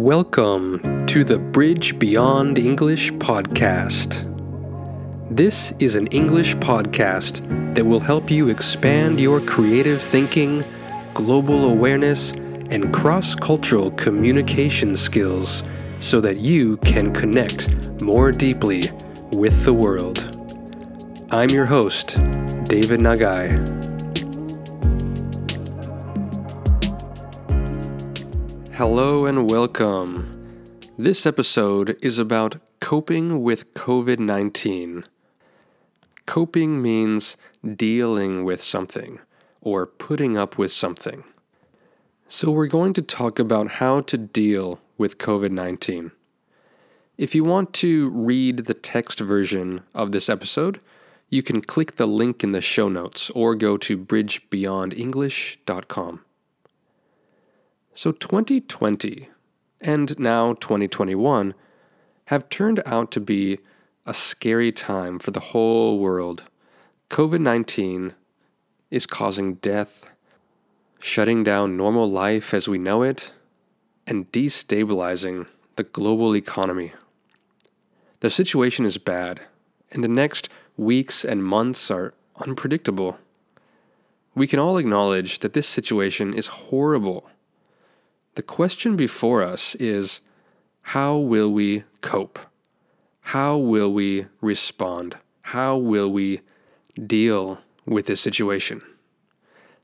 Welcome to the Bridge Beyond English podcast. This is an English podcast that will help you expand your creative thinking, global awareness, and cross cultural communication skills so that you can connect more deeply with the world. I'm your host, David Nagai. Hello and welcome. This episode is about coping with COVID 19. Coping means dealing with something or putting up with something. So, we're going to talk about how to deal with COVID 19. If you want to read the text version of this episode, you can click the link in the show notes or go to bridgebeyondenglish.com. So 2020 and now 2021 have turned out to be a scary time for the whole world. COVID 19 is causing death, shutting down normal life as we know it, and destabilizing the global economy. The situation is bad, and the next weeks and months are unpredictable. We can all acknowledge that this situation is horrible the question before us is how will we cope? How will we respond? How will we deal with this situation?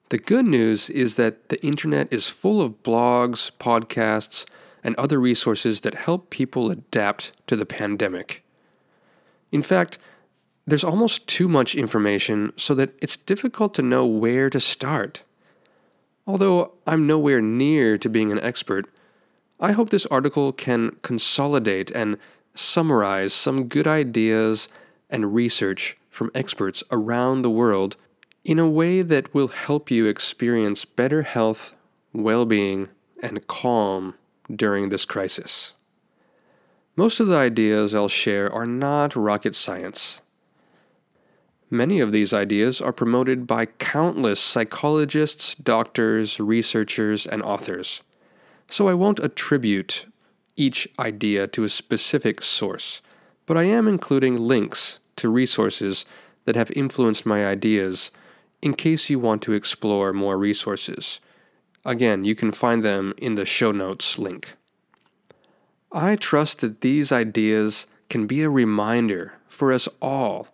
The good news is that the internet is full of blogs, podcasts, and other resources that help people adapt to the pandemic. In fact, there's almost too much information so that it's difficult to know where to start. Although I'm nowhere near to being an expert, I hope this article can consolidate and summarize some good ideas and research from experts around the world in a way that will help you experience better health, well being, and calm during this crisis. Most of the ideas I'll share are not rocket science. Many of these ideas are promoted by countless psychologists, doctors, researchers, and authors. So I won't attribute each idea to a specific source, but I am including links to resources that have influenced my ideas in case you want to explore more resources. Again, you can find them in the show notes link. I trust that these ideas can be a reminder for us all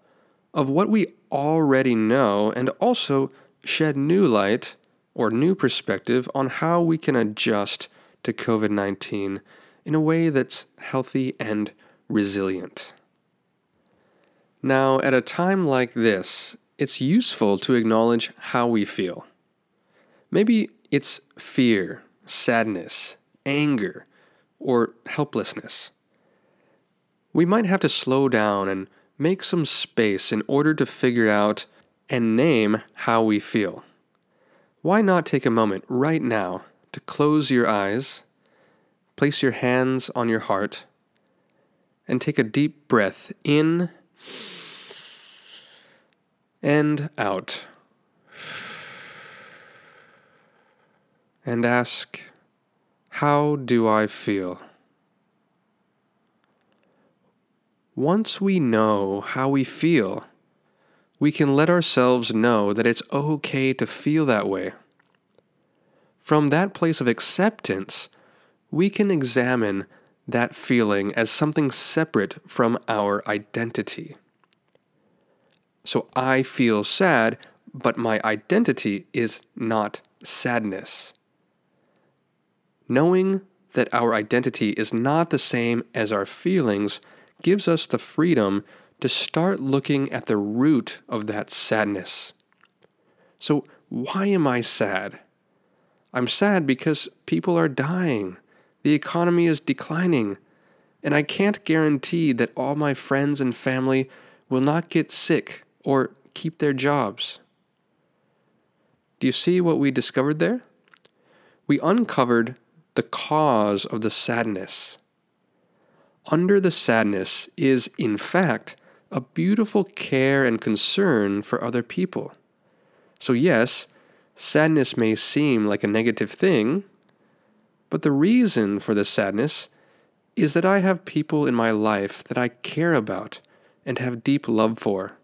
of what we already know and also shed new light or new perspective on how we can adjust to COVID 19 in a way that's healthy and resilient. Now, at a time like this, it's useful to acknowledge how we feel. Maybe it's fear, sadness, anger, or helplessness. We might have to slow down and make some space in order to figure out and name how we feel. Why not take a moment right now to close your eyes, place your hands on your heart, and take a deep breath in and out. And ask, How do I feel? Once we know how we feel, we can let ourselves know that it's okay to feel that way. From that place of acceptance, we can examine that feeling as something separate from our identity. So I feel sad, but my identity is not sadness. Knowing that our identity is not the same as our feelings gives us the freedom to start looking at the root of that sadness. So, why am I sad? I'm sad because people are dying, the economy is declining, and I can't guarantee that all my friends and family will not get sick or keep their jobs. Do you see what we discovered there? We uncovered the cause of the sadness under the sadness is, in fact, a beautiful care and concern for other people. So, yes, sadness may seem like a negative thing, But the reason for the sadness is that I have people in my life that I care about and have deep love for.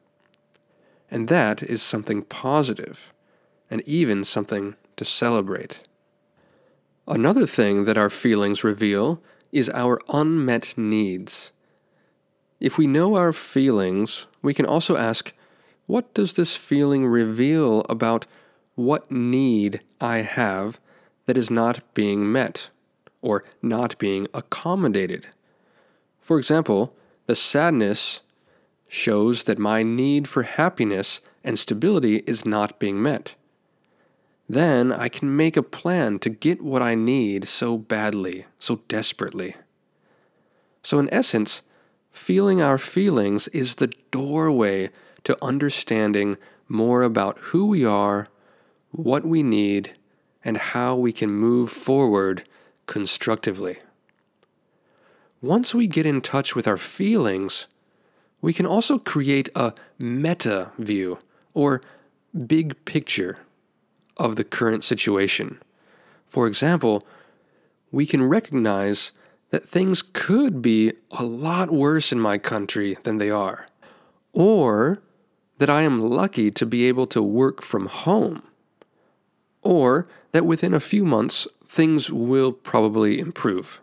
And that is something positive, and even something to celebrate. Another thing that our feelings reveal is our unmet needs. If we know our feelings, we can also ask, what does this feeling reveal about what need I have that is not being met or not being accommodated? For example, the sadness shows that my need for happiness and stability is not being met. Then I can make a plan to get what I need so badly, so desperately. So, in essence, feeling our feelings is the doorway to understanding more about who we are, what we need, and how we can move forward constructively. Once we get in touch with our feelings, we can also create a meta view or big picture of the current situation. For example, we can recognize that things could be a lot worse in my country than they are, or that I am lucky to be able to work from home, or that within a few months things will probably improve.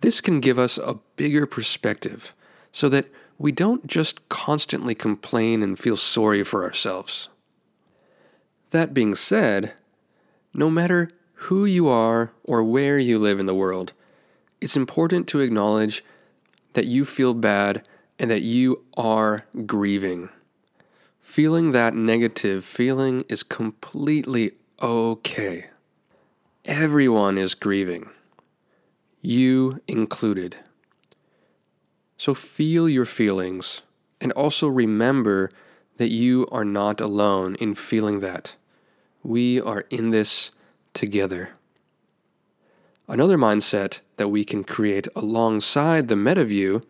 This can give us a bigger perspective so that we don't just constantly complain and feel sorry for ourselves. That being said, no matter who you are or where you live in the world, it's important to acknowledge that you feel bad and that you are grieving. Feeling that negative feeling is completely okay. Everyone is grieving, you included. So feel your feelings and also remember that you are not alone in feeling that. We are in this together. Another mindset that we can create alongside the meta view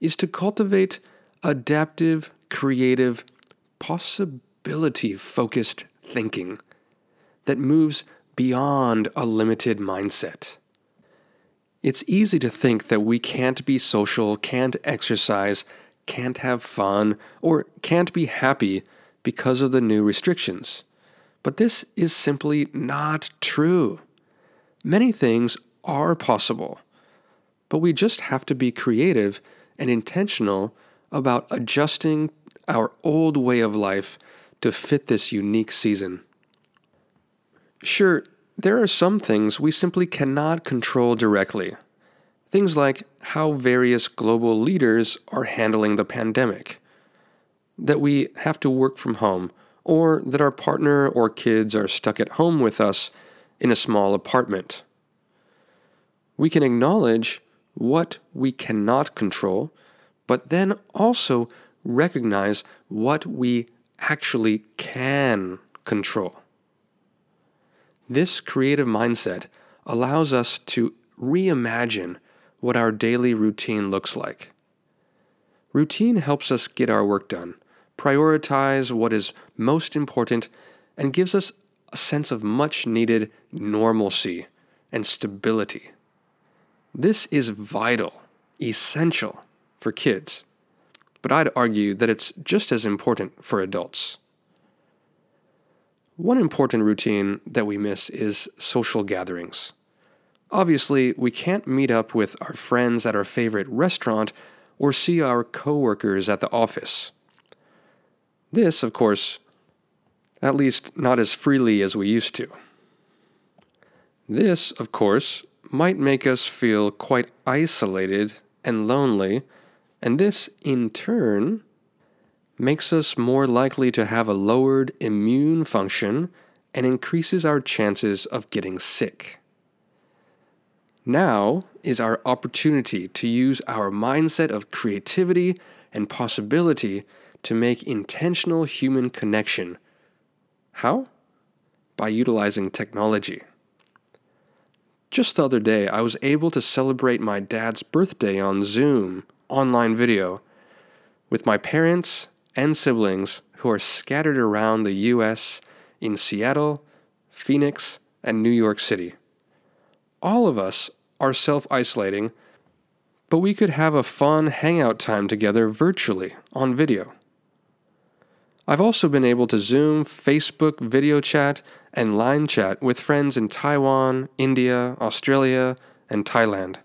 is to cultivate adaptive, creative, possibility focused thinking that moves beyond a limited mindset. It's easy to think that we can't be social, can't exercise, can't have fun, or can't be happy because of the new restrictions. But this is simply not true. Many things are possible, but we just have to be creative and intentional about adjusting our old way of life to fit this unique season. Sure, there are some things we simply cannot control directly. Things like how various global leaders are handling the pandemic, that we have to work from home or that our partner or kids are stuck at home with us in a small apartment. We can acknowledge what we cannot control, but then also recognize what we actually can control. This creative mindset allows us to reimagine what our daily routine looks like. Routine helps us get our work done prioritize what is most important, and gives us a sense of much needed normalcy and stability. This is vital, essential for kids, but I'd argue that it's just as important for adults. One important routine that we miss is social gatherings. Obviously, we can't meet up with our friends at our favorite restaurant or see our coworkers at the office. This, of course, at least not as freely as we used to. This, of course, might make us feel quite isolated and lonely, and this, in turn, makes us more likely to have a lowered immune function and increases our chances of getting sick. Now is our opportunity to use our mindset of creativity and possibility to make intentional human connection. How? By utilizing technology. Just the other day, I was able to celebrate my dad's birthday on Zoom, online video, with my parents and siblings who are scattered around the US in Seattle, Phoenix, and New York City. all of us are self isolating, but we could have a fun hangout time together virtually on video. I've also been able to Zoom, Facebook video chat, and line chat with friends in Taiwan, India, Australia, and Thailand.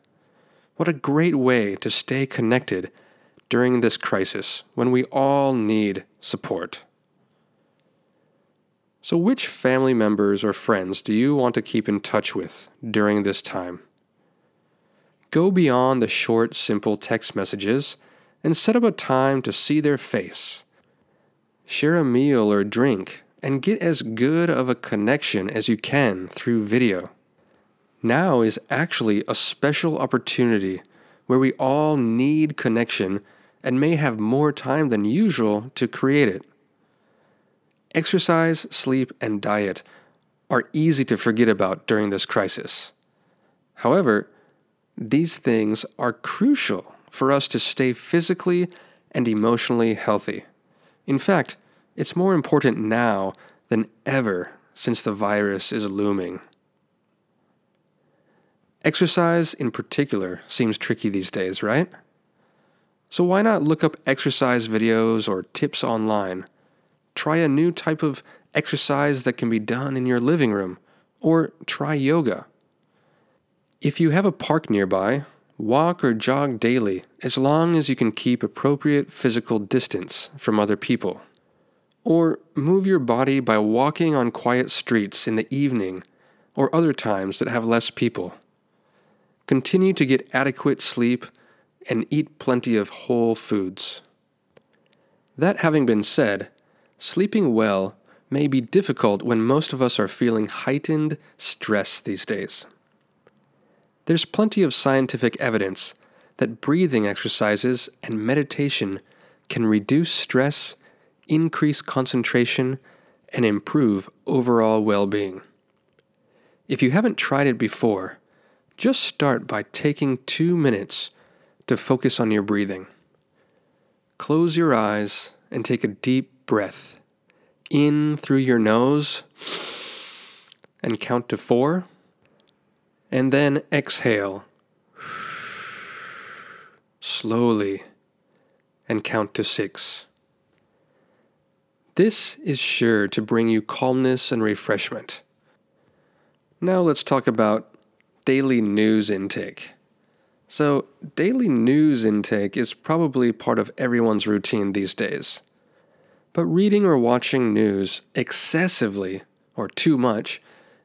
What a great way to stay connected during this crisis when we all need support. So, which family members or friends do you want to keep in touch with during this time? Go beyond the short, simple text messages and set up a time to see their face. Share a meal or drink and get as good of a connection as you can through video. Now is actually a special opportunity where we all need connection and may have more time than usual to create it. Exercise, sleep, and diet are easy to forget about during this crisis. However, these things are crucial for us to stay physically and emotionally healthy. In fact, it's more important now than ever since the virus is looming. Exercise, in particular, seems tricky these days, right? So why not look up exercise videos or tips online? Try a new type of exercise that can be done in your living room, or try yoga. If you have a park nearby, walk or jog daily as long as you can keep appropriate physical distance from other people. Or move your body by walking on quiet streets in the evening or other times that have less people. Continue to get adequate sleep and eat plenty of whole foods. That having been said, sleeping well may be difficult when most of us are feeling heightened stress these days. There's plenty of scientific evidence that breathing exercises and meditation can reduce stress increase concentration, and improve overall well being. If you haven't tried it before, just start by taking two minutes to focus on your breathing. Close your eyes and take a deep breath in through your nose and count to four, and then exhale slowly and count to six. This is sure to bring you calmness and refreshment. Now let's talk about daily news intake. So, daily news intake is probably part of everyone's routine these days. But reading or watching news excessively or too much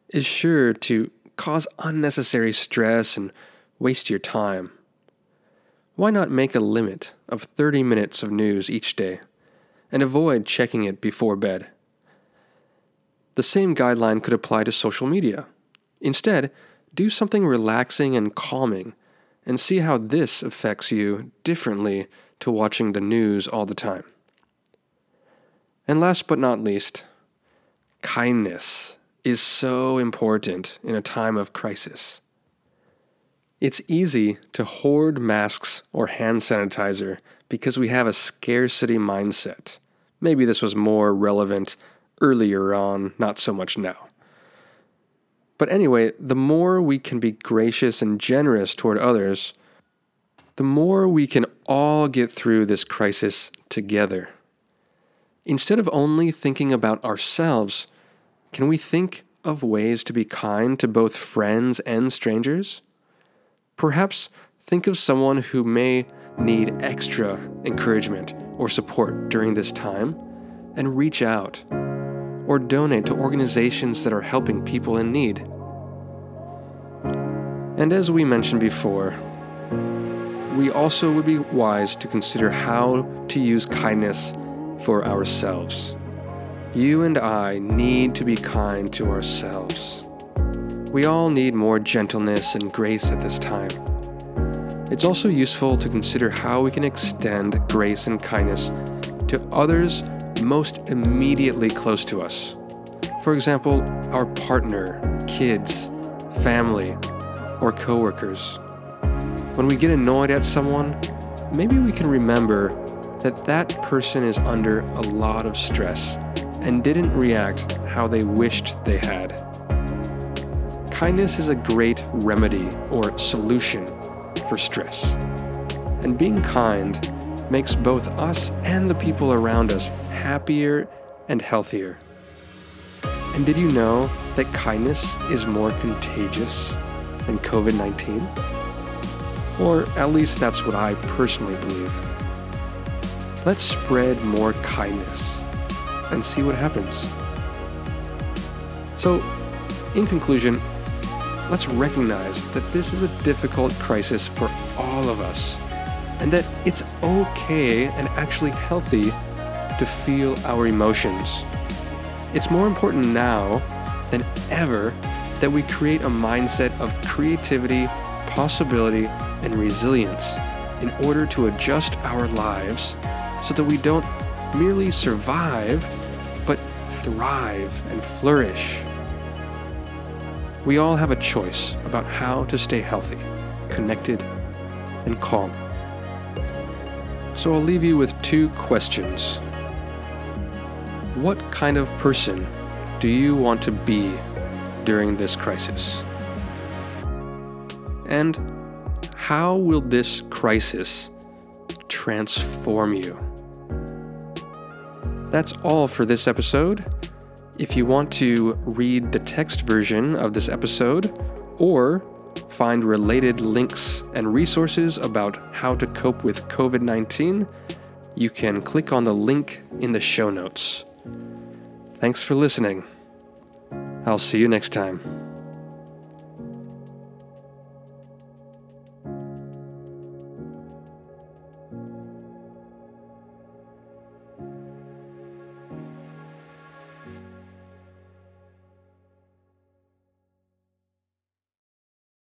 is sure to cause unnecessary stress and waste your time. Why not make a limit of 30 minutes of news each day? and avoid checking it before bed. The same guideline could apply to social media. Instead, do something relaxing and calming and see how this affects you differently to watching the news all the time. And last but not least, kindness is so important in a time of crisis. It's easy to hoard masks or hand sanitizer because we have a scarcity mindset. Maybe this was more relevant earlier on, not so much now. But anyway, the more we can be gracious and generous toward others, the more we can all get through this crisis together. Instead of only thinking about ourselves, can we think of ways to be kind to both friends and strangers? Perhaps think of someone who may need extra encouragement or support during this time and reach out or donate to organizations that are helping people in need. And as we mentioned before, we also would be wise to consider how to use kindness for ourselves. You and I need to be kind to ourselves. We all need more gentleness and grace at this time. It's also useful to consider how we can extend grace and kindness to others most immediately close to us. For example, our partner, kids, family, or coworkers. When we get annoyed at someone, maybe we can remember that that person is under a lot of stress and didn't react how they wished they had. kindness is a great remedy or solution for stress. And being kind makes both us and the people around us happier and healthier. And did you know that kindness is more contagious than COVID 19? Or at least that's what I personally believe. Let's spread more kindness and see what happens. So, in conclusion, let's recognize that this is a difficult crisis for all of us, and that it's okay and actually healthy to feel our emotions. It's more important now than ever that we create a mindset of creativity, possibility, and resilience in order to adjust our lives so that we don't merely survive, thrive and flourish. We all have a choice about how to stay healthy, connected, and calm. So I'll leave you with two questions. What kind of person do you want to be during this crisis? And how will this crisis transform you? That's all for this episode. If you want to read the text version of this episode or find related links and resources about how to cope with COVID 19, you can click on the link in the show notes. Thanks for listening. I'll see you next time.